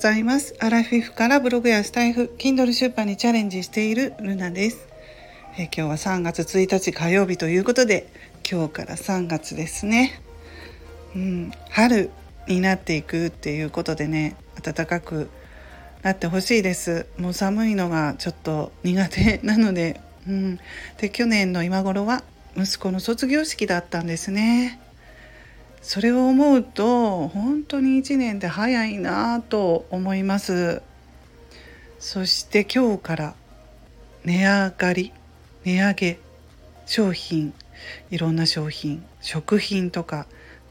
ざいます。アラフィフからブログやスタイフ Kindle 出版にチャレンジしているルナです。え今日は3月1日火曜日ということで今日から3月ですね。うん春になっていくっていうことでね暖かくなってほしいです。もう寒いのがちょっと苦手なので。うん。で去年の今頃は息子の卒業式だったんですね。それを思うと本当に1年で早いなと思います。そして今日から値上がり値上げ商品いろんな商品食品とか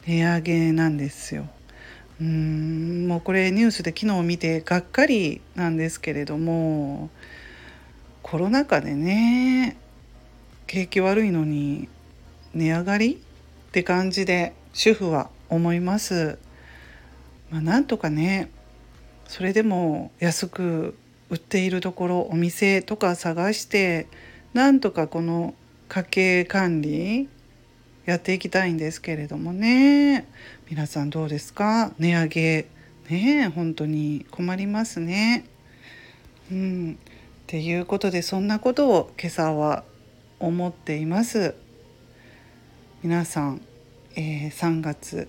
値上げなんですよ。うーんもうこれニュースで昨日見てがっかりなんですけれどもコロナ禍でね景気悪いのに値上がりって感じで主婦は思います。まあ、なんとかねそれでも安く売っているところお店とか探してなんとかこの家計管理やっていきたいんですけれどもね皆さんどうですか？値上げね本当に困りますね。うん、っていうことでそんなことを今朝は思っています。皆さんえー、3月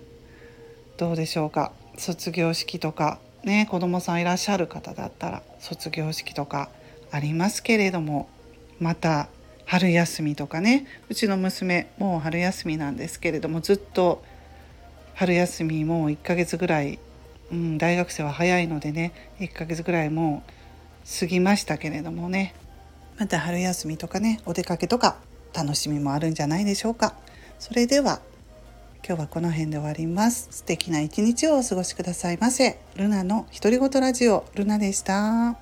どうでしょうか？卒業式とかね子供さんいらっしゃる方だったら卒業式とかありますけれどもまた春休みとかねうちの娘もう春休みなんですけれどもずっと春休みもう1ヶ月ぐらい、うん、大学生は早いのでね1ヶ月ぐらいもう過ぎましたけれどもねまた春休みとかねお出かけとか楽しみもあるんじゃないでしょうか。それでは今日はこの辺で終わります。素敵な一日をお過ごしくださいませ。ルナの独り言ラジオルナでした。